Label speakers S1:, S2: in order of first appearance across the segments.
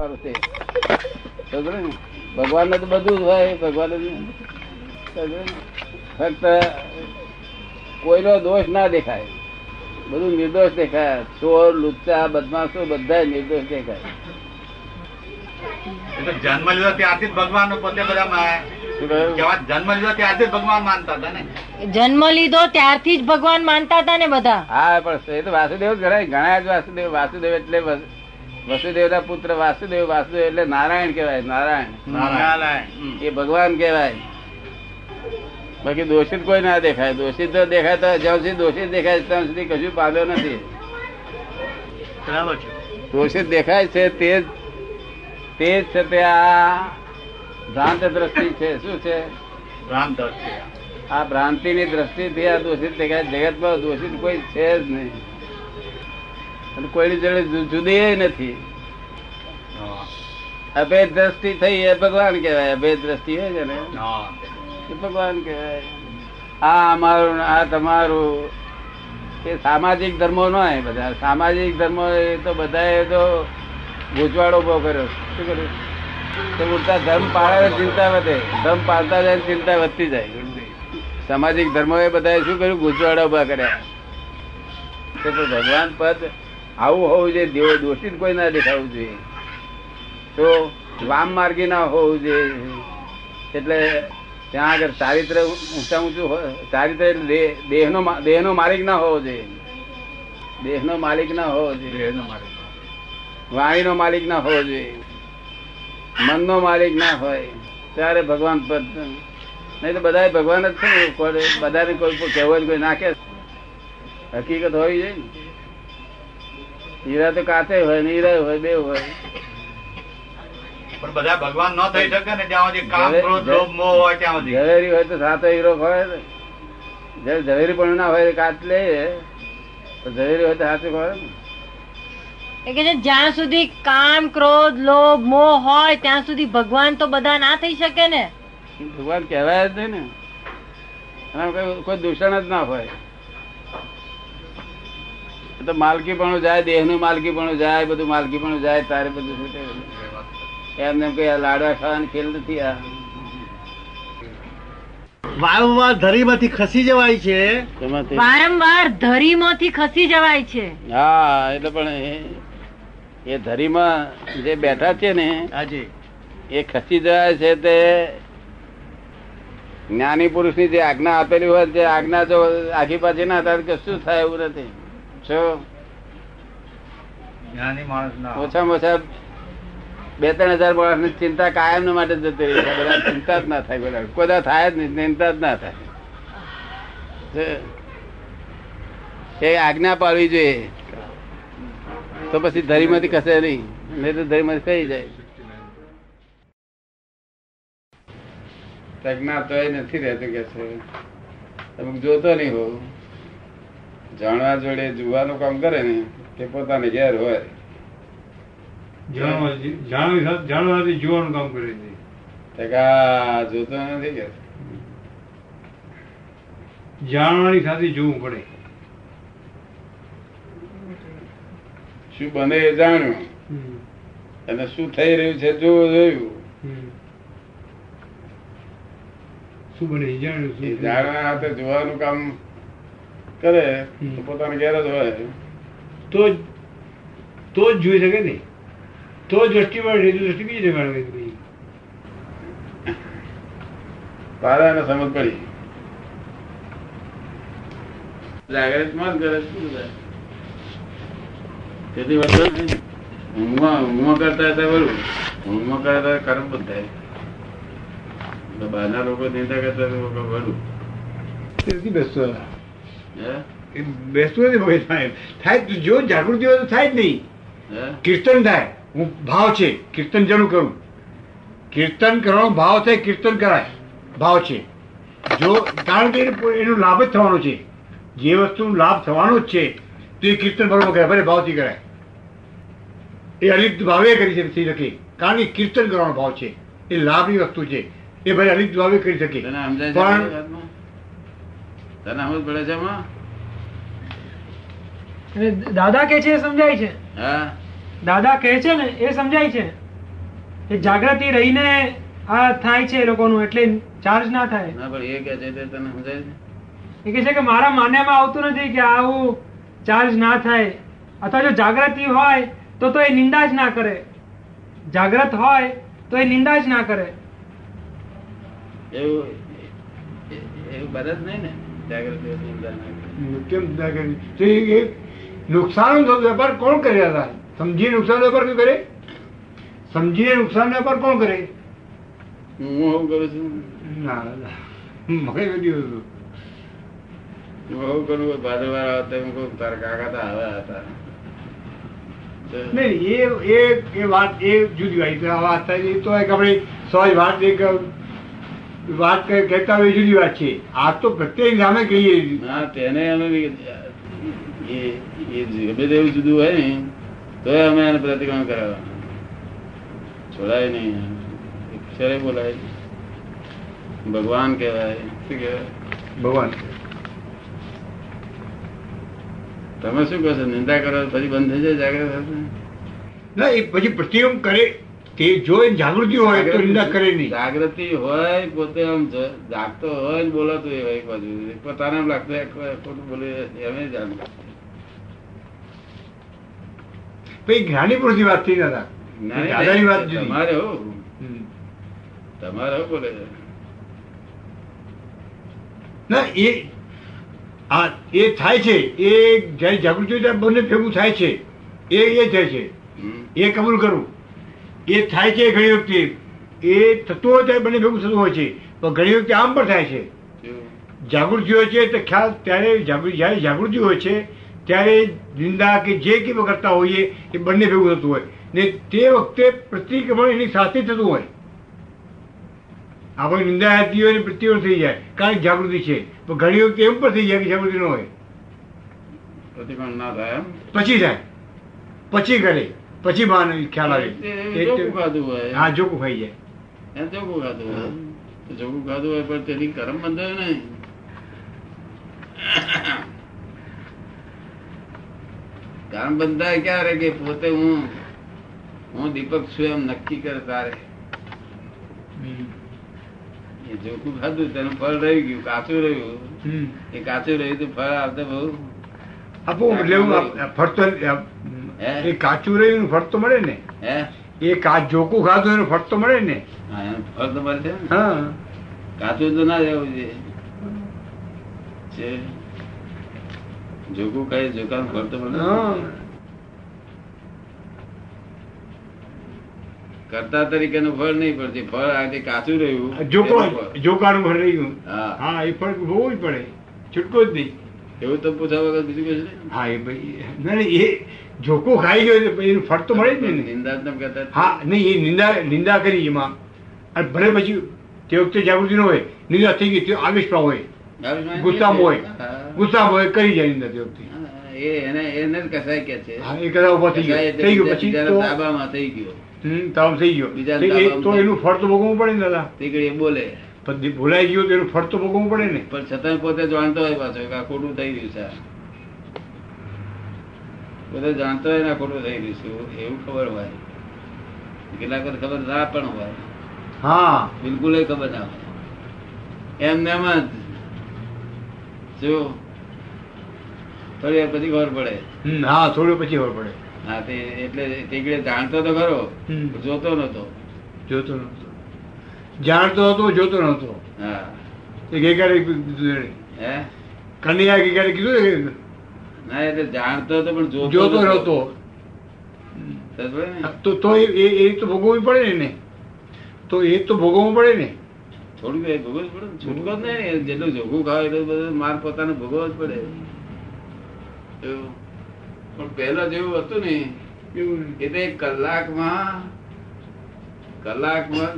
S1: ફરશે ભગવાન ને? તો બધું જ હોય ભગવાન? ફક્ત કોઈનો દોષ ના દેખાય. બધું નિર્દોષ દેખાય. ચોર લુચ્ચા બદમાશો બધા નિર્દોષ દેખાય.
S2: જન્મ લીધો ત્યારથી જ ભગવાન પોતે બધા માનતા હતા ને?
S3: જન્મ લીધો ત્યારથી જ ભગવાન માનતા હતા ને બધા?
S1: હા પણ એ તો વાસુદેવ જ ગણાય ઘણા જ વાસુદેવ વાસુદેવ એટલે વસ- વસુદેવના પુત્ર વાસુદેવ વાસુદેવ એટલે નારાયણ કેવાય નારાયણ.
S2: નારાયણ.
S1: એ ભગવાન કહેવાય. બાકી દોષિત કોઈ ના દેખાય. દોષિત તો દેખાય તો જ્યાં સુધી દોષિત દેખાય ત્યાં સુધી કશું પામ્યો નથી. દોષિત દેખાય છે તે જ તે જ છે તે આ ભ્રાંત દ્રષ્ટિ છે. શું છે?
S2: ભ્રાંત દ્રષ્ટિ.
S1: આ ભ્રાંતિની દ્રષ્ટિથી આ દોષિત દેખાય. જગતમાં દોષિત કોઈ છે જ નહીં. અને કોઈની જોડે જુદી નથી. અભેદ દ્રષ્ટિ થઈ એ ભગવાન કહેવાય. અભેદ દ્રષ્ટિ હોય છે ને? એ ભગવાન કહેવાય. આ અમારું આ તમારું એ સામાજિક ધર્મો ન હોય બધા. સામાજિક ધર્મો એ તો બધાએ તો ગૂંચવાડો ઊભો કર્યો. શું કર્યું? તો ઉડતા ધર્મ પાળે ચિંતા વધે. ધર્મ પાળતા જાય ચિંતા વધતી જાય. સામાજિક ધર્મો એ બધાએ શું કર્યું? ગૂંચવાડો ઊભા કર્યા. તો ભગવાન પદ આવું હોવું જોઈએ દેવો દોષિત કોઈ ના દેખાવું જોઈએ. તો વામ માર્ગી ના હોવું જોઈએ. એટલે ત્યાં આગળ ચારિત્ર ઊંચા ઊંચું હોય ચારિત્ર દેહનો દેહનો માલિક ના હોવો જોઈએ. દેહનો માલિક ના હોવો જોઈએ.
S2: દેહનો માલિક.
S1: વાણીનો માલિક ના હોવો જોઈએ. મનનો માલિક ના હોય ત્યારે ભગવાન પદ નહીં તો બધા ભગવાન જ છે બધાને કોઈ કહેવો કોઈ નાખે હકીકત હોવી જોઈએ ને. હીરા તો કાચે હોય ને હીરા હોય બે હોય.
S2: પણ બધા ભગવાન ન થઈ શકે ને જ્યાં સુધી કામ ક્રોધ લોભ મોહ હોય ત્યાં સુધી.
S1: ઝવેરી હોય તો સાતો હીરો હોય જયારે ઝવેરી પણ ના હોય કાચ લે ઝવેરી હોય તો સાચું હોય ને.
S3: કે જ્યાં સુધી કામ ક્રોધ લોભ મોહ હોય ત્યાં સુધી ભગવાન તો બધા ના થઈ શકે ને.
S1: ભગવાન કહેવાય જ નહીં ને. કોઈ કોઈ દૂષણ જ ના હોય. તો માલકી પણ જાય દેહનું માલકી પણ જાય બધું માલકી પણ જાય તારે બધું છૂટે એમને એમ કઈ લાડવા ખાવાની ખેલ નથી આ.
S4: વારંવાર ધરીમાંથી ખસી જવાય છે.
S3: વારંવાર ધરીમાંથી ખસી જવાય છે.
S1: હા એટલે પણ એ- ધરી ધરીમાં જે બેઠા છે ને
S4: હાજી.
S1: એ ખસી જવાય છે તે જ્ઞાની પુરુષની જે આજ્ઞા આપેલી હોય તે આજ્ઞા જો આખી પાછી ના થાય કશું થાય એવું નથી. ઓછામાં ઓછા બે ત્રણ હજાર માણસની ચિંતા કાયમ માટે જતી રહી છે. બધા ચિંતા જ ના થાય બધા. કોઈ થાય જ નહીં ચિંતા જ ના થાય. એ આજ્ઞા પાડવી જોઈએ. તો પછી ધરીમાંથી કસે નહીં. નહીં તો ધરીમાંથી થઈ જાય? પ્રજ્ઞા તો એ નથી રહેતું કે છે. તમે જોતો નહીં હો જાણવા જોડે જોવાનું કામ કરે ને તે પોતાને ઘેર હોય.
S5: જાણવાથી જાણવા- કામ કરે છે.
S1: તે જોતો નથી કે.
S5: જાણવાની સાથે જોવું પડે.
S1: શું બને એ જાણ્યું. અને શું થઈ રહ્યું છે જોવું જોયું?
S5: શું બને જાણ્યું
S1: જાણવા હાથે જોવાનું કામ કરે તો પોતાને ઘેર જ હોય.
S5: તો જ તો જ જોઈ શકે ને. તો દ્રષ્ટિ મળે નહીં તો દ્રષ્ટિ બીજી ભાઈ
S1: તારે એને સમજ પડી. જાગૃતમાં કરે શું થાય? તેથી નહીં. ઊંઘમાં ઊંઘમાં કરતા હતા બરું ઊંઘમાં કરતા કર્મ બંધ બહારના લોકો નિંદા કરતા લોકો બરું
S5: એ બેસતું નથી ભાઈ થાય થાય જો જાગૃતિ હોય તો થાય જ નહીં. કીર્તન થાય. હું ભાવ છે કીર્તન જરૂર કરું. કીર્તન કરવાનો ભાવ થાય કીર્તન કરાય. ભાવ છે. જો કારણ કે એનો લાભ જ થવાનો છે. જે વસ્તુનો લાભ થવાનો જ છે તો એ કીર્તન બરોબર કરાય ભલે ભાવથી કરાય. એ અલિપ્ત ભાવે કરી શકે થઈ શકે કારણ કે કીર્તન કરવાનો ભાવ છે. એ લાભની વસ્તુ છે. એ ભાઈ અલિપ્ત ભાવે કરી શકે. પણ?
S1: તને સમજ પડે છે એમાં
S6: દાદા કે છે એ સમજાય છે.
S1: હા?
S6: દાદા કહે છે ને એ સમજાય છે. એ જાગૃતિ રહીને આ થાય છે એ લોકોનું એટલે ચાર્જ ના થાય.
S1: ના પણ એ કે છે તે તને સમજાય છે?
S6: એ કે છે કે મારા માન્યામાં આવતું નથી કે આવું ચાર્જ ના થાય. અથવા જો જાગૃતિ હોય તો તો એ નિંદા જ ના કરે. જાગૃત હોય તો એ નિંદા જ ના કરે.
S1: એવું એવું બરાબર નહીં ને.
S5: કેમ ના કરી? એ- નુકસાન વેપાર કોણ કર્યા હતા? સમજીને નુકસાન વેપાર કોણ કરે? સમજીને નુકસાન વેપાર કોણ કરે?
S1: હું આવું કરું છું?
S5: ના ના. મગજ વધી હતું.
S1: હું આવું કરું? ભાદરવાર આવે હું કહું તારા કાકા તો આવ્યા હતા.
S5: નહીં એ એ એ વાત એ જુદી વાત આ વાત તો આપણે સહજ વાત એક વાત કહેતા હોય જુદી વાત છે. આ તો પ્રત્યેક સામે કહીએ.
S1: ના તેને અમે ગમે તેવું જુદું હોય ને તો અમે એને પ્રતિક્રમણ કરાવવા છોડાય નહીં. અક્ષરે બોલાય. ભગવાન કહેવાય. શું કહેવાય?
S5: ભગવાન.
S1: તમે શું કહો છો? નિંદા કરો પછી બંધ થઈ જાય જાગ્રત થશે?
S5: ના એ પછી પ્રતિક્રમ કરે. તે જો એ જાગૃતિ હોય તો નિંદા કરે નહીં.
S1: જાગૃતિ હોય પોતે આમ જાગતો હોય ને બોલાતો હોય એક બાજુ. પોતાને એમ લાગતું ખોટું બોલી એમ
S5: પછી જ્ઞાની પૂરતી વાત થઈ દાદા. દાદાની વાત.
S1: તમારે હો. તમારે બોલે
S5: ના એ આ એ થાય છે. એ જયારે જાગૃતિ બંને ભેગું થાય છે. એ એ થાય છે. એ કબૂલ કરું. એ થાય છે ઘણી વખતે. એ થતું હોય ત્યારે બંને ભેગું થતું હોય છે. પણ ઘણી વખતે આમ પણ થાય છે. જાગૃતિ હોય છે તો ખ્યાલ ત્યારે જાગૃતિ જ્યારે જાગૃતિ હોય છે ત્યારે નિંદા કે જે કંઈ કરતા હોઈએ એ બંને ભેગું થતું હોય. ને તે વખતે પ્રતિક્રમણ એની સાથે થતું હોય. આપણે નિંદા આવતી હોય ને પ્રતિક્રમણ થઈ જાય કારણ કે જાગૃતિ છે. પણ ઘણી વખતે એમ પણ થઈ જાય કે જાગૃતિ ન હોય.
S1: પ્રતિક્રમણ ના થાય
S5: પછી થાય. પછી કરે. પછી ભાન ખ્યાલ આવે
S1: ખાધું હોય.
S5: હા જોકું ખાઈ જાય.
S1: એમ ચોખ્ખું ખાધું હોય. ચોખ્ખું ખાધું હોય પણ તેની કરમ બંધાય નહીં. કરમ બંધાય ક્યારે કે પોતે હું હું દીપક છું એમ નક્કી કરે તારે. એ જોખું ખાધું તેનું ફળ રહી ગયું કાચું રહ્યું. એ કાચું રહ્યું તો ફળ આવતા બહુ.
S5: આપવું એટલે ફળ
S1: હે?
S5: એ કાચું રહ્યું ફળ તો મળે ને.
S1: હે?
S5: એ કાચ જોકું ખાધું એનું ફળ તો મળે ને.
S1: ફળ તો મળે છે
S5: હા.
S1: કાચું તો ના રહેવું છે જોકું કઈ જોકાનું ફળ તો મળે.
S5: કરતા
S1: કરતા તરીકેનું ફળ નહીં પડતી ફળ આજે કાચું રહ્યું.
S5: જોકાનું ફળ રહ્યું.
S1: હા.
S5: એ ફળ જ પડે. છૂટકો જ નહીં.
S1: એવું તો પૂછા વગર બીજું કશું.
S5: હા એ ભાઈ ના નહીં, એ જોકો ખાઈ ગયો એનું ફળ તો મળે જ નહીં.
S1: નિંદા જ.
S5: હા નહીં એ નિંદા નિંદા કરી એમાં. અને ભલે પછી તે વખતે જાગૃતિ ન હોય નિંદા થઈ ગઈ તે હોય. ગુસ્સામાં હોય. ગુસ્સામાં હોય કરી જાય નિંદા તે વખતે.
S1: એને એને કસાય કે છે.
S5: હા એ કદાચ ઊભો થઈ ગયો. થઈ ગયો પછી
S1: તાબામાં થઈ ગયો.
S5: હમ, તાવ થઈ ગયો. તો એનું ફળ તો ભોગવવું પડે ને દાદા.
S1: તે બોલે.
S5: ભૂલાઈ ગયું તો એનું ફળ તો ભોગવવું પડે ને.
S1: પણ છતાં પોતે જાણતો હોય પાછો ખોટું થઈ ગયું છે. પોતે જાણતો હોય ને ખોટું થઈ રહ્યું છે એવું ખબર હોય. કેટલાક વખત ખબર ના પણ હોય.
S5: હા.
S1: બિલકુલ ખબર ના હોય. એમ જ. જો. થોડી વાર પછી ખબર પડે.
S5: હા થોડું પછી ખબર પડે.
S1: હા તે એટલે તે જાણતો તો ખરો જોતો નતો.
S5: જોતો નતો. જાણતો હતો જોતો નતો.
S1: હા.
S5: ગઈકાલે કીધું
S1: હે?
S5: કન્યા ગઈકાલે કીધું ને
S1: એટલે જાણતો હતો પણ જોતો
S5: જોતો નહોતો
S1: સમજ્યો ને?
S5: તો તો એ એ- તો ભોગવવું પડે ને તો એ તો ભોગવવું પડે ને.
S1: થોડું એ ભોગવવું જ પડે છૂટકો જ નહીં જેટલું જોગવું ખાવ એટલું બધું માર પોતાને ભોગવવો જ પડે. પણ પહેલા જેવું હતું ને
S5: એવું
S1: એ તો એક કલાકમાં કલાકમાં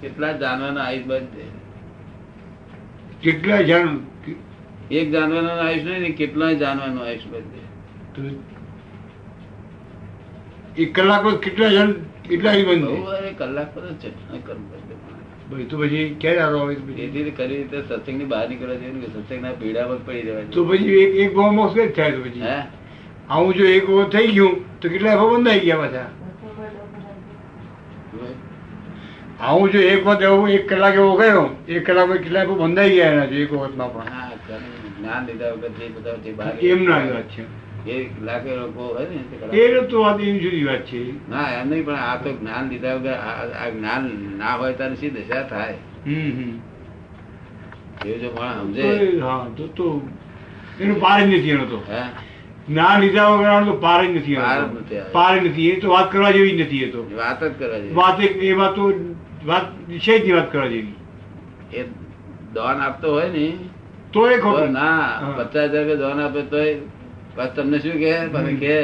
S1: કેટલા જાનવાના આયુષ બધે
S5: કેટલા જાણ
S1: એક જાનવાનો આયુષ નહીં ને કેટલાય જાનવાનો આયુષ બધે
S5: એક કલાક કેટલા જણ કેટલા
S1: કલાક પર જ કરવું
S5: પડશે તો પછી ક્યારે આરો આવે તો પછી?
S1: કરી રીતે સત્સંગની બહાર નીકળવા જોઈએ ને સત્સંગના પીડામાં પડી રહેવા
S5: તો પછી એક એક ભાવ મોક્ષ જ થાય તો પછી?
S1: હે.
S5: આવું જો એક વખત થઈ ગયું તો કેટલા ભાવ બંધાઈ ગયા પાછા? આવું જો એક વખત એવું એક કલાક એવો ગયો એક કલાક પછી કેટલાક બંધાઈ ગયા એના જો એક વખતમાં પણ?
S1: જ્ઞાન લીધા વગર જે બધા જે બહાર
S5: એમ ના વાત છે?
S1: એ લાખો લોકો હોય ને
S5: એ તો જુદી વાત છે.
S1: ના એમ નહીં પણ આ તો જ્ઞાન લીધા વગર આ જ્ઞાન ના હોય ત્યારે શી દશા થાય?
S5: હમ હમ.
S1: એવું જો પણ સમજે?
S5: હા તો તો એનું પાર જ નથી એનો તો.
S1: હે?
S5: લીધા વગર તો પાર જ નથી
S1: પાર નથી
S5: તો. એ વાત કરવા જેવી જ નથી એ તો.
S1: વાત જ કરવા
S5: વાત એમાં તો વાત છે જ વાત કરવા જેવી.
S1: એ દોન આપતો હોય ને
S5: તો એ ખોટું
S1: ના પચાસ હજાર રૂપિયા દોન આપે તો બસ તમને શું કે તમે કે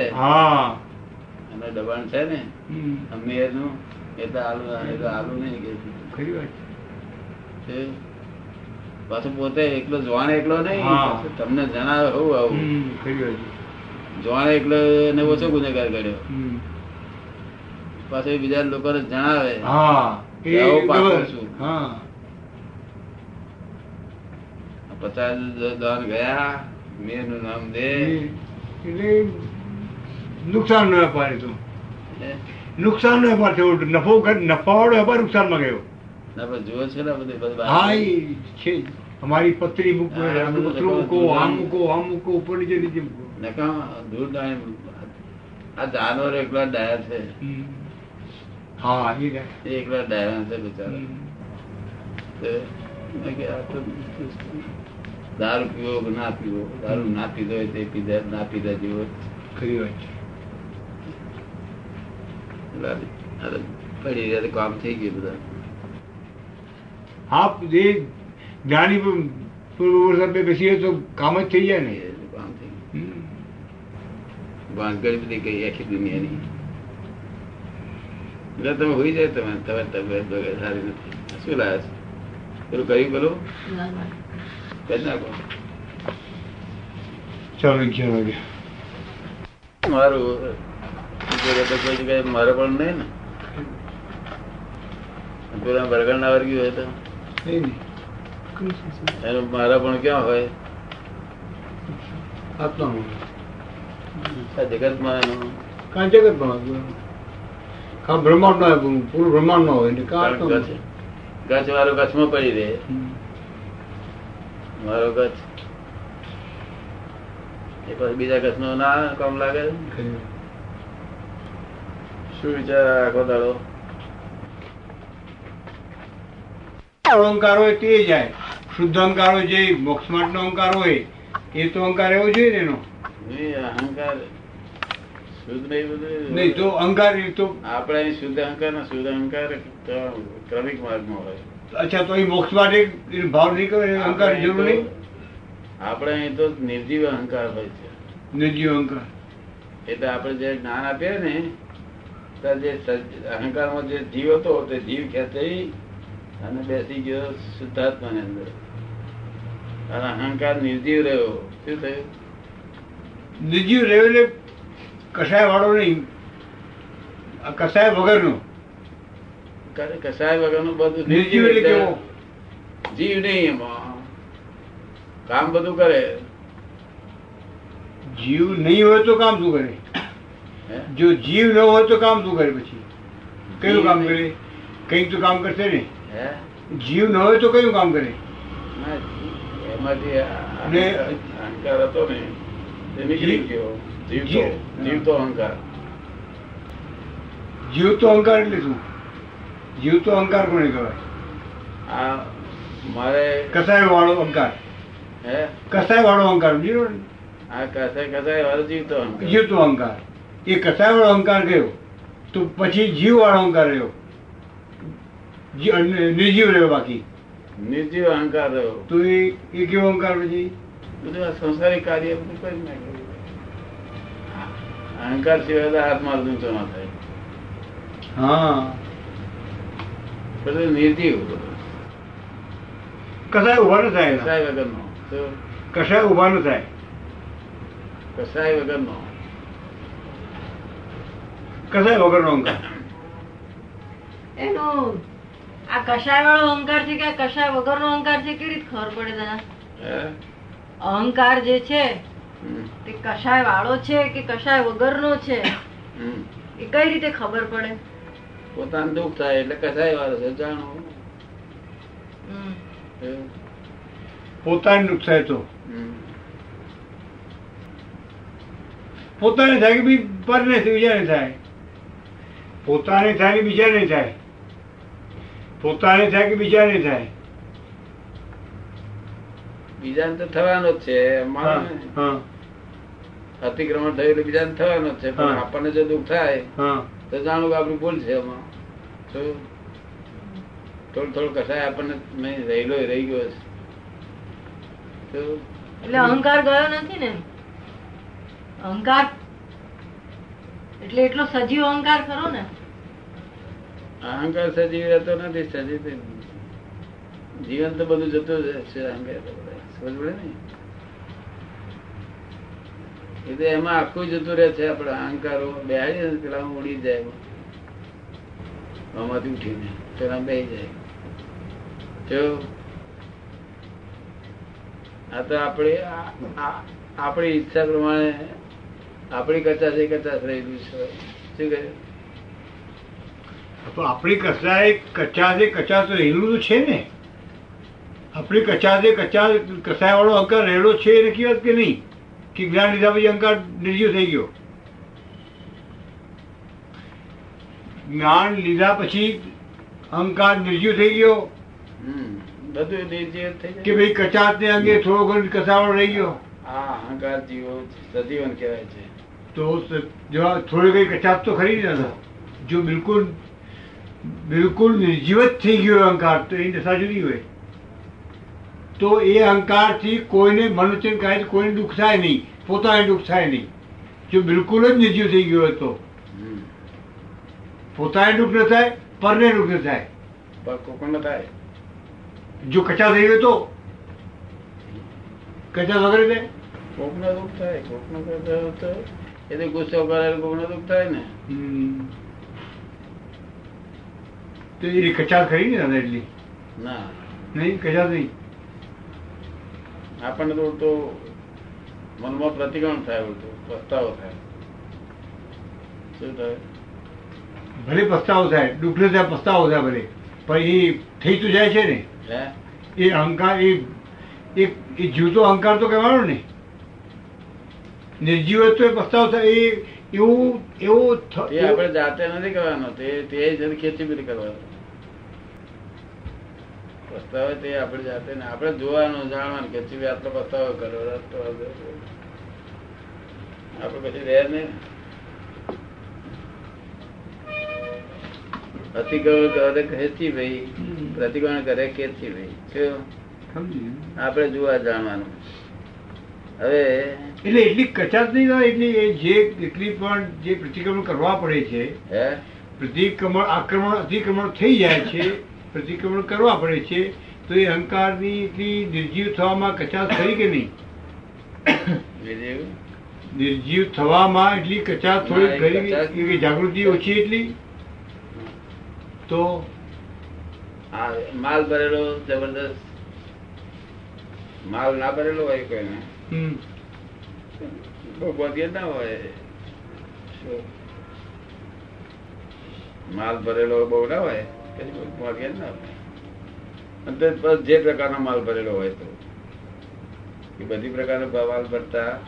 S1: અને દબાણ છે ને
S5: હમ.
S1: એનું એ તો આલુ એ તો આલુ નહીં કે
S5: ખરી વાત. છે.
S1: છે. પાછું પોતે એકલો જવાન એકલો નહીં તમને જણાવે હોવું આવું.
S5: ખરી વાત. છે.
S1: એકલો ને ઓછો ગુનેગાર કર્યો. પાછો બીજા લોકોને જણાવે.
S5: હા. બરાબર.
S1: છું.
S5: હા.
S1: પચાસ દોન ગયા મેરનું નામ દે.
S5: એટલે નુકસાન નો વેપાર એ તો. નુકસાન નો વેપાર થયો. નફો નફા વાળો વેપાર નુકસાનમાં ગયો.
S1: નફો જુઓ છે ને આ બધી
S5: હા એ છે અમારી પત્રી મૂકો પતરું મૂકો આમ મૂકો આમ મૂકો ઉપર નીચે નીચે મૂકો.
S1: નકામ દૂર દાણી આ જાનવર એકલા ડાયા છે.
S5: હા એ
S1: એકલા ડાયા છે બિચારા. દારૂ પીવો કે ના પીવો દારૂ ના પીધો હોય તે પીધા ના પીધા જેવો
S5: ખરી
S1: તો પડી રહ્યા કામ થઈ ગયું બધા.
S5: હા જે જ્ઞાની પૂર્વ સાહેબ બેસીએ તો કામ જ થઈ જાય ને.
S1: કામ થઈ ગયું. ભાંગડ બધી કઈ આખી દુનિયાની. એટલે તમે હોઈ જાય તમે તમારી તબિયત સારી નથી. શું લાવે છે? પેલું કહ્યું પેલું? કરી નાખો
S5: ચાલો અગિયાર વાગે
S1: મારું કોઈ જગ્યાએ મારે પણ નહીં ને પેલા બરગણ ના વર્ગ્યું હોય તો
S5: નહીં નહીં.
S1: એનું મારા પણ ક્યાં હોય
S5: આત્માનું
S1: આ જગતમાં એનું
S5: કાં જગત પણ કાં બ્રહ્માંડ નો પૂરું બ્રહ્માંડ નો હોય
S1: મારો ગચ્છમાં પડી રહે. મારો ગત. એ પછી બીજા ગચ્છનો ના કામ લાગે શું વિચાર આખો દાડો
S5: અહંકાર હોય તે જાય. શુદ્ધ અહંકાર હોય જે મોક્ષ માટેનો અહંકાર હોય એ તો અહંકાર એવો જોઈએ ને એનો.
S1: અહંકાર શુદ્ધ નહીં બધું.
S5: નહીં તો અહંકાર તો
S1: આપણે શુદ્ધ અહંકાર ને શુદ્ધ અહંકાર ક્રમિક માર્ગમાં હોય
S5: અચ્છા તો એ મોક્ષ માટે ભાવ નહીં કરે અહંકાર
S1: આપણે
S5: જરૂર? નહીં
S1: તો- આપણે અહીં તો નિર્જીવ અહંકાર હોય છે.
S5: નિર્જીવ અહંકાર.
S1: એટલે આપણે જે જ્ઞાન આપીએ ને ત્યારે જે અહંકારમાં જે જીવ હતો તે જીવ ખેંચાઈ અને બેસી ગયો શુદ્ધાત્માની અંદર. અને અહંકાર નિર્જીવ રહ્યો. શું થયું?
S5: નિર્જીવ રહ્યો એટલે કસાય વાળો નહીં. કસાય વગરનો.
S1: કસાય વગરનું બધું
S5: નિર્જીવ એટલે
S1: જીવ નહીં એમાં. કામ બધું કરે.
S5: જીવ નહીં હોય તો કામ શું કરે? જો જીવ ન હોય તો કામ શું કરે પછી? કયું કામ કરે? કઈ તો કામ કરશે ને. જીવ ન હોય તો કયું કામ કરે?
S1: અહંકાર હતો ને તે નીકળી
S5: જીવ-
S1: તો
S5: જીવ-
S1: તો અહંકાર.
S5: જીવ તો અહંકાર એટલે શું? જીવ તો અહંકાર કોને કહેવાય
S1: આ મારે
S5: કસાય વાળો અહંકાર
S1: હે?
S5: કસાય વાળો અહંકાર જીવો
S1: આ કસાય કસાય વાળો જીવતો અહંકાર
S5: જીવ તો અહંકાર એ કસાય વાળો અહંકાર ગયો તો પછી જીવ વાળો અહંકાર રહ્યો. નિર્જીવ રહ્યો બાકી.
S1: નિર્જીવ અહંકાર રહ્યો.
S5: તો એ એ કેવો અહંકાર પછી?
S1: બધું સંસારી કાર્ય બધું કરી નાખ્યું. અહંકાર સિવાય તો હાથમાં ઊંચો ના થાય.
S5: હા.
S1: બધું નિર્જીવ
S5: કસાય ઊભા ન થાય
S1: કસાય વગરનો. તો
S5: કસાય ઊભા ન થાય.
S1: કસાય વગરનો.
S5: કસાય વગરનો અહંકાર
S3: એનું આ કશાય વાળો અહંકાર છે કે કસાય કશાય વગરનો અહંકાર છે કેવી રીતે ખબર પડે દાદા અહંકાર જે છે તે કશાય વાળો છે કે કશાય વગરનો છે?
S1: હમ.
S3: એ કઈ રીતે ખબર પડે?
S1: પોતાનું દુઃખ થાય એટલે કસાય વાળો છે જાણો.
S5: પોતાનું દુઃખ થાય તો. પોતાને થાય કે બી પરને થાય બીજાને થાય? પોતાને થાય કે બીજાને થાય? પોતાને થાય કે બીજાને થાય?
S1: બીજાને તો થવાનો જ છે અતિક્રમણ થયું એટલે બીજાને થવાનો જ છે પણ આપણને જો દુઃખ થાય
S5: હા.
S1: તો જાણું કે આપણી ભૂલ છે એમાં થોડું થોડું કસાય આપણને રહેલો રહી ગયો છે.
S3: એટલે અહંકાર ગયો નથી ને? અહંકાર? એટલે એટલો સજીવ અહંકાર ખરો ને?
S1: અહંકાર સજીવ રહેતો નથી સજીવ જીવન તો બધું જતું છે અહંકાર સમજ પડે ને? એ તો એમાં આખું જતું રહે છે આપણે અહંકારો. બે પેલા ઉડી જાય. આમાંથી ઉઠીને પેલા બે જાય. જો આ તો આપણે આપણી ઈચ્છા પ્રમાણે આપણી કચાશ એ કચાશ રહેલું છે. શું કહે?
S5: તો આપણી કચાએ કચાસે કચાસ રહેલું તો છે ને. આપણી કચાસે કચા કસાય વાળો અહંકાર રહેલો છે એ નક્કી વાત કે નહીં? કે જ્ઞાન લીધા પછી અંકાર નિર્જીવ થઈ ગયો. જ્ઞાન લીધા પછી અહંકાર નિર્જીવ થઈ ગયો.
S1: બધું નિર્જીવ થઈ
S5: કે ભાઈ કચાસ ને અંગે થોડો ઘણો કસાવાળો રહી ગયો.
S1: હા અહંકાર જીવો સજીવન કહેવાય છે.
S5: તો જો થોડી ઘણી કચાત તો ખરી ને જો બિલકુલ બિલકુલ નિર્જીવ જ થઈ ગયો અહંકાર તો એ દશા જુદી હોય. તો એ અહંકારથી કોઈને મનોચન કાંઈ કોઈને દુઃખ થાય નહીં. પોતાને દુઃખ થાય નહીં. જો બિલકુલ જ નિજીવ થઈ ગયો હોય તો. પોતાને દુઃખ ન થાય પરને દુઃખ ન થાય.
S1: કોકણ થાય.
S5: જો કચા થઈ ગયો તો? કચા વગર ને
S1: કોકને દુઃખ થાય કોકને કચા તો એ તો ગુસ્સો કરે કોકને દુઃખ થાય ને.
S5: તો એ કચા ખરી ને એટલી?
S1: ના.
S5: નહીં કચા નહીં?
S1: આપણને તો ઉલટો મનમાં પ્રતિક્રમણ થાય ઉલટો પસ્તાવો થાય. શું થાય?
S5: ભલે પસ્તાવો થાય દુઃખ થાય પસ્તાવો થાય ભલે પણ એ થઈ તો જાય છે ને. એ અહંકાર એ એ એ જીવતો અહંકાર તો કહેવાનો ને. નિર્જીવ તો એ પસ્તાવો થાય એ એવું એવું
S1: એ આપણે જાતે નથી કરવાનો તે તે જ ખેતી કરવાનો. પસ્તાવો તે આપણે જાતે ને આપણે જોવાનું જાણવાનું કે ચીવી આટલો પસ્તાવો કર્યો. આપણે પછી રહે ને. અતિક્રમણ કરે ખેંચી ભાઈ પ્રતિક્રમણ કરે ખેંચી ભાઈ. આપણે જોવા જાણવાનું. હવે
S5: એટલે એટલી કચાત નહીં થાય? એટલી જે એટલી પણ જે પ્રતિક્રમણ કરવા પડે છે
S1: હે?
S5: પ્રતિક્રમણ આક્રમણ અતિક્રમણ થઈ જાય છે પ્રતિક્રમણ કરવા પડે છે તો એ અહંકારની નિર્જીવ થવામાં કચાશ થઈ કે નહીં? નિર્જીવ થવામાં એટલી કચાશ થોડી કે જાગૃતિ ઓછી એટલી? તો
S1: માલ ભરેલો જબરદસ્ત. માલ ના ભરેલો હોય કોઈને
S5: હમ.
S1: બહુ ભાગ્ય ના હોય. માલ ભરેલો બહુ ના હોય. ના બસ જે પ્રકારનો માલ ભરેલો હોય તો. એ બધી પ્રકારનો માલ ભરતા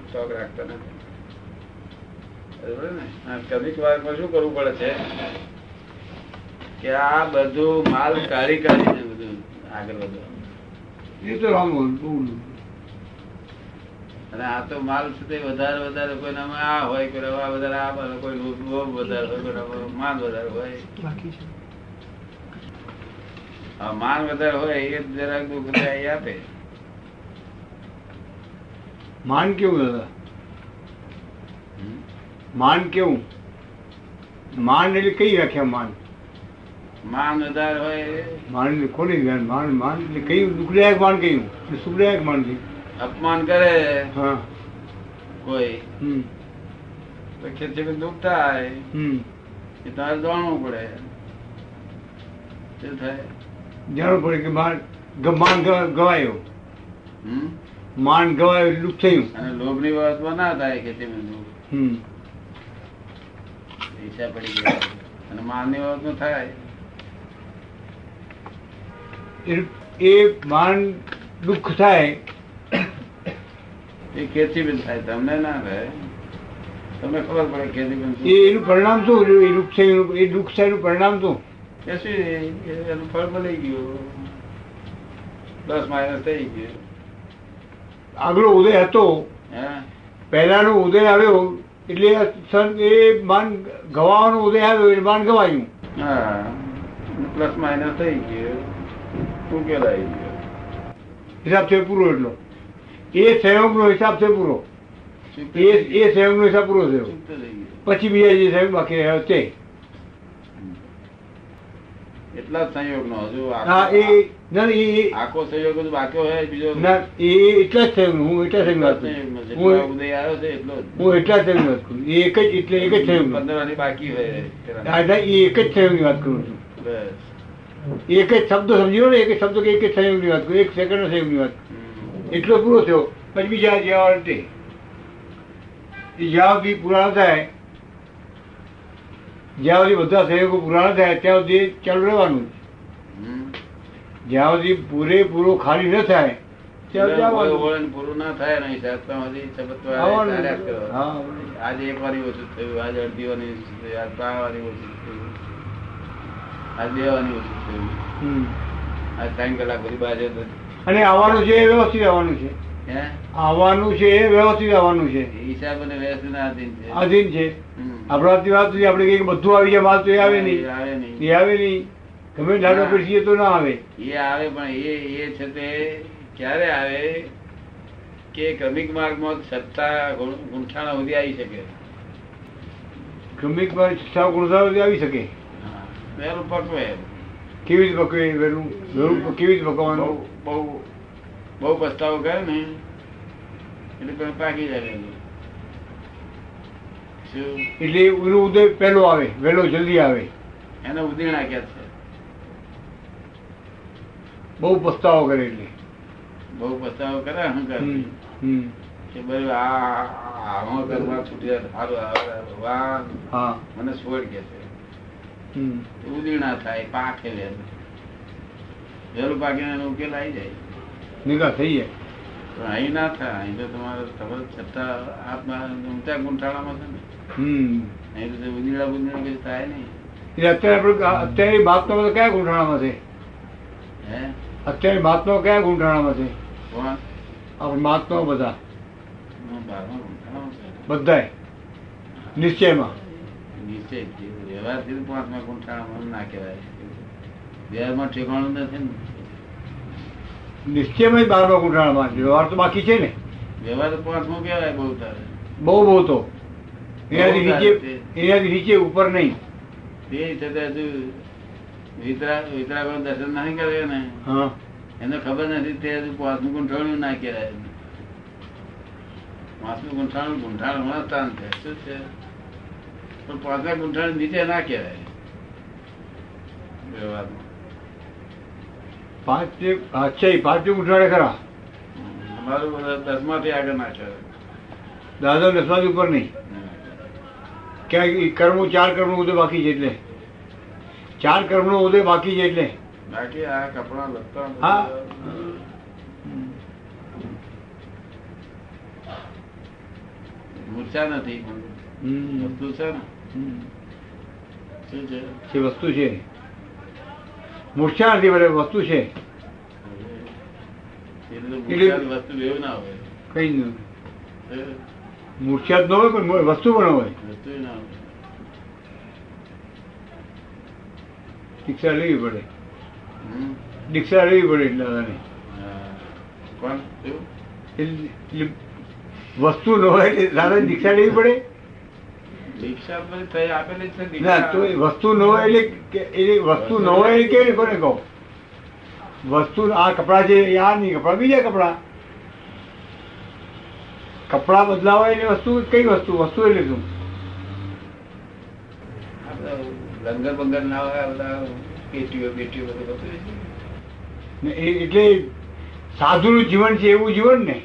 S1: સ્ટોક રાખતા નથી. આ કદીક વારમાં શું કરવું પડે છે? કે આ બધું માલ કાઢી કાઢી બધું આગળ વધવા
S5: તો
S1: અને આ તો માલ છે તે વધારે વધારે કોઈ આ હોય કોઈ આ વધારે આ હોય કોઈ વધારે હોય કોઈ માલ વધારે હોય. આ માન વધારે હોય એ જરાક દુઃખ થાય આપે.
S5: માન કેવું દાદા? માન કેવું? માન એટલે કઈ વ્યાખ્યા માન?
S1: માન વધારે હોય
S5: માન કોને જ્ઞાન માન માન એટલે કયું દુઃખદાયક માન કયું? સુખદાયક માન કયું
S1: અપમાન કરે
S5: હા.
S1: કોઈ.
S5: હમ.
S1: તો ખેતી દુઃખ થાય.
S5: હમ.
S1: એ તારે જાણવું પડે. શું થાય?
S5: જાણવું પડે કે માન ગવાયો. માન ગવાયો એટલે દુઃખ થયું.
S1: અને લોભની બાબતમાં ના થાય
S5: કે
S1: ઈચ્છા પડી ગયા. અને માનની વખત થાય.
S5: એ- માન દુઃખ થાય.
S1: એ ખેતીબીન થાય. તમને ના થાય. તમને ખબર પડે કેથી
S5: બિન એનું પરિણામ શું એ દુઃખ છે એનું એ દુઃખ થાય એનું પરિણામ શું?
S1: કે શું એનું ફળ મળી ગયું. પ્લસ માઇનસ થઈ ગયું.
S5: આગલો ઉદય હતો.
S1: હે.
S5: પહેલાનો ઉદય આવ્યો એટલે સર એ માન ગવાનો ઉદય આવ્યો એ માન ગવાયું.
S1: હા. પ્લસ માઇનસ થઈ ગયું. ઉકેલાઈ ગયો
S5: હિસાબ છે પૂરો એટલો. એ સંયોગનો હિસાબ છે પૂરો. એ. એ સંયોગનો હિસાબ પૂરો થયો. પછી બીજા જે સંયોગ બાકી રહ્યો તે.
S1: એટલા જ સંયોગ નો હજુ આખો-
S5: ના
S1: સંયોગ બાકી હોય બીજો
S5: એ એટલા જ સંયોગ હું એટલા સંયોગ હું
S1: ઉદય આવ્યો છે એટલો
S5: હું એટલા સંયોગ વાત કરું એક જ એટલે એક જ સંયોગ
S1: પંદર વાળી બાકી હોય.
S5: એ એક જ સંયોગની વાત કરું છું.
S1: બસ.
S5: એક જ શબ્દ સમજી ને એક જ શબ્દ કે એક જ સંયોગની વાત કરું એક સેકન્ડ નો વાતની
S1: વાત
S5: એટલો પૂરો થયો. પછી બીજા જ્યાં તે જ્યાં બી પૂરા ન થાય. જ્યાં સુધી બધા સહયોગો પૂરા ન થાય ત્યાં સુધી ચાલુ રહેવાનું જ્યાં સુધી પૂરેપૂરો ખાલી ન થાય
S1: પૂરું ના. આજે એક વાર ઓછું થયું આજે અડધી વાર ઓછું થયું આજ ત્રણ વારી ઓછું થયું. આજે બે વારી ઓછું થયું. આજે ત્રણ કલાક પછી બાજુ
S5: અને આવવાનું છે એ વ્યવસ્થિત આવવાનું છે. આવવાનું છે એ વ્યવસ્થિત આવવાનું છે.
S1: હિસાબ અને વ્યવસ્થિત આધીન છે.
S5: આધીન છે. આપણાથી વાત સુધી આપણે કઈ કે બધું આવી જાય વાત તો એ આવે નહીં.
S1: આવે નહીં.
S5: એ આવે નહીં. ગમે લાડો પીસીએ તો ના આવે.
S1: એ આવે પણ એ એ છે તે ક્યારે આવે કે ક્રમિક માર્ગમાં સત્તા ગુંઠાણા સુધી આવી શકે?
S5: ક્રમિક માર્ગ સત્તા ગુંઠાણા સુધી આવી શકે?
S1: વેરું પકવે.
S5: કેવી રીતે પકવે વેરું? વેરું કેવી રીતે પકવવાનું?
S1: બહુ બહુ પસ્તાવો કરે ને એટલે પાકી જાય
S5: એટલે એનો ઉદય પહેલો આવે વહેલો જલ્દી આવે.
S1: એને ઉદય કે છે.
S5: બહુ પસ્તાવો કરે એટલે.
S1: બહુ પસ્તાવો કરે અહંકાર. કે બધું આ આમાં કરવા છૂટી જાય સારું વાહ
S5: હા.
S1: મને છોડ કે છે. ઉદીણા થાય પાકે લે. વહેલું પાકીને એનો ઉકેલ આવી જાય.
S5: નિકાલ થઈ જાય.
S1: પણ અહીં ના થાય. અહીં તો તમારે ખબર છતાં આત્મા ઊંચા ગુંઠાણામાં છે ને.
S5: હમ.
S1: અહીં તો ઉદીડા બુદીડા કઈ થાય નહીં.
S5: એટલે અત્યારે આપણે અત્યારે મહાત્મા બધા કયા ગુંઠાણામાં છે?
S1: હે?
S5: અત્યારે મહાત્મા કયા ગુંઠાણામાં છે?
S1: કોણ?
S5: આપણે મહાત્મા બધા. બધાય. નિશ્ચયમાં.
S1: નિશ્ચય વ્યવહારથી પાંચમા ગુંઠાણામાં ના કહેવાય. વ્યવહારમાં ઠેકાણું નથી ને.
S5: નિશ્ચયમાં જ બારમા ગુંઠાણામાં વ્યવહાર તો બાકી છે ને.
S1: વ્યવહાર તો પાંચમો કહેવાય બહુ તારે.
S5: બહુ બહુ તો. એનાથી નીચે એનાથી નીચે ઉપર નહીં.
S1: તે છતાં હજુ વિતરા વિતરાગોનું દર્શન નહીં કરે ને
S5: હા.
S1: એને ખબર નથી તે હજુ પાંચમું ગુંઠાણું ના કહેવાય. પાંચમું ગુંઠાણું ગુંઠાણું સ્થાન છે. શું છે? પણ પાંચમા ગુંઠાણ નીચે ના કહેવાય. વ્યવહારમાં.
S5: પાંચ છે પાંચ ગુંઠાણે ખરા.
S1: અમારું દસમાથી આગળ ના
S5: દાદા દસમાથી ઉપર નહીં. ક્યાંક કર્મ ચાર કર્મનો ઉદય બાકી છે એટલે. ચાર કર્મનો ઉદય બાકી છે એટલે.
S1: બાકી આ કપડા લગતા
S5: હા.
S1: મૂર્છા નથી. વસ્તુ છે ને? શું છે?
S5: વસ્તુ છે. મૂર્છા વડે વસ્તુ છે.
S1: વસ્તુ એવું ના હોય.
S5: કઈ નહીં
S1: હે?
S5: ન હોય પણ વસ્તુ પણ હોય. દીક્ષા લેવી પડે. દીક્ષા લેવી પડે એટલે દાદાને વસ્તુ ન હોય દાદાને દીક્ષા લેવી પડે?
S1: દીક્ષા બધી આપેલી છે
S5: ના તો એ વસ્તુ ન હોય એટલે એ વસ્તુ ન હોય એટલે કેવી કોને કહો? વસ્તુ આ કપડા છે એ આ નહીં કપડા બીજા કપડા. કપડા બદલાવાય એટલે વસ્તુ કઈ વસ્તુ? વસ્તુ એટલે શું?
S1: લંગર બંગર ના હોય પેટીઓ બધું
S5: એટલે સાધુનું જીવન છે એવું જીવન ને?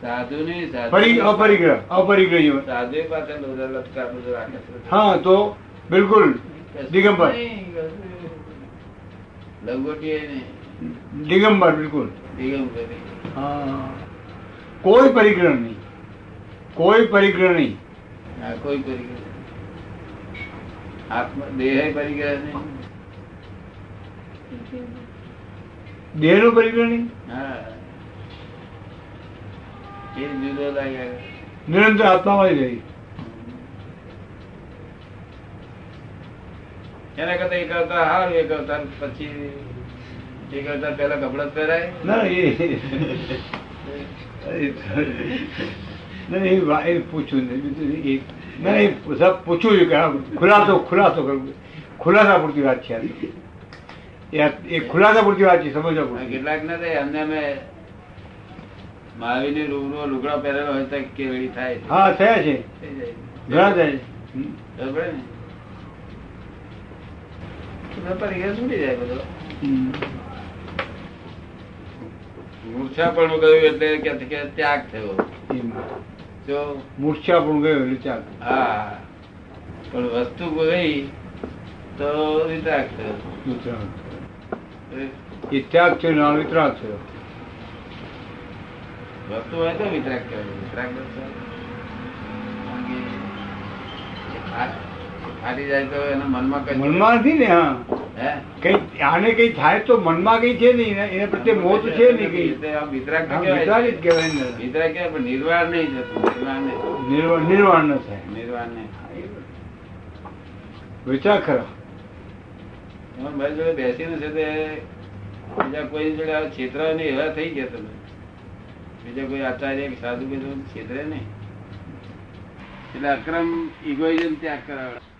S1: સાધુ નહીં સાધુ
S5: પરી અપરિગ્રહ અપરિગ્રહ
S1: સાધુ પાસે બધા લટકા બધું રાખે
S5: હા તો બિલકુલ દિગંબર.
S1: નહીં, નહીં
S5: દિગંબર બિલકુલ.
S1: દિગંબરી.
S5: હા. કોઈ પરિગ્રહ નહીં. કોઈ પરિગ્રહ નહીં.
S1: આ કોઈ પરિગ્રહ આત્મા દેહ પરિગ્રહ નહીં.
S5: દેહનો પરિગ્રહ નહીં?
S1: હા. એ જુદો
S5: નિરંતર આત્મામાં રહી.
S1: એના કરતા એક અવતાર હારું એક અવતાર પછી એક અવતાર પેલા કપડા પહેરાય.
S5: ના એ ના એ પૂછ્યું નહીં. ના એ પૂછ્યું કે ખુલાસો ખુલાસો કરવું ખુલાસા પૂરતી વાત છે એ ખુલાસા પૂરતી વાત છે સમજવા
S1: કેટલાક ના થાય અમને અમે મહાવીરની રૂબરૂ લુગડા પહેરેલો હોય તો કેવડી થાય.
S5: હા થયા છે. ઘણા થયા
S1: ગયું એટલે કે ત્યાગ થયો. જો
S5: મૂર્છા પણ ગયો એટલે ચાલ
S1: હા. પણ વસ્તુ ગઈ તો વિતરાગ થયો.
S5: એ ત્યાગ છે ના વિતરાગ થયો.
S1: વસ્તુ હોય તો વિતરાગ કહેવાય. વિતરાગ ફાટી જાય તો એના મનમાં કઈ
S5: મનમાં નથી ને હા. કઈ આને કઈ થાય તો મનમાં કઈ છે નહીં એના પ્રત્યે મોહ તો છે નહીં કઈ.
S1: વિતરાગ.
S5: વિતરાગ જ કહેવાય ને.
S1: વિતરાગ કહેવાય પણ નિર્વાણ નહીં થતું. નિર્વાણ નહીં
S5: નિર્વાણ ન થાય.
S1: નિર્વાણ નહીં
S5: વિચાર ખરા
S1: મારી જોડે બેસીને છે તે બીજા કોઈ જોડે આ છેતરા નહીં એવા થઈ ગયા તમે? બીજા કોઈ આચાર્ય સાધુ બધું છેતરે નહીં. એટલે અક્રમ ઇગોઇઝમ ત્યાગ કરાવે.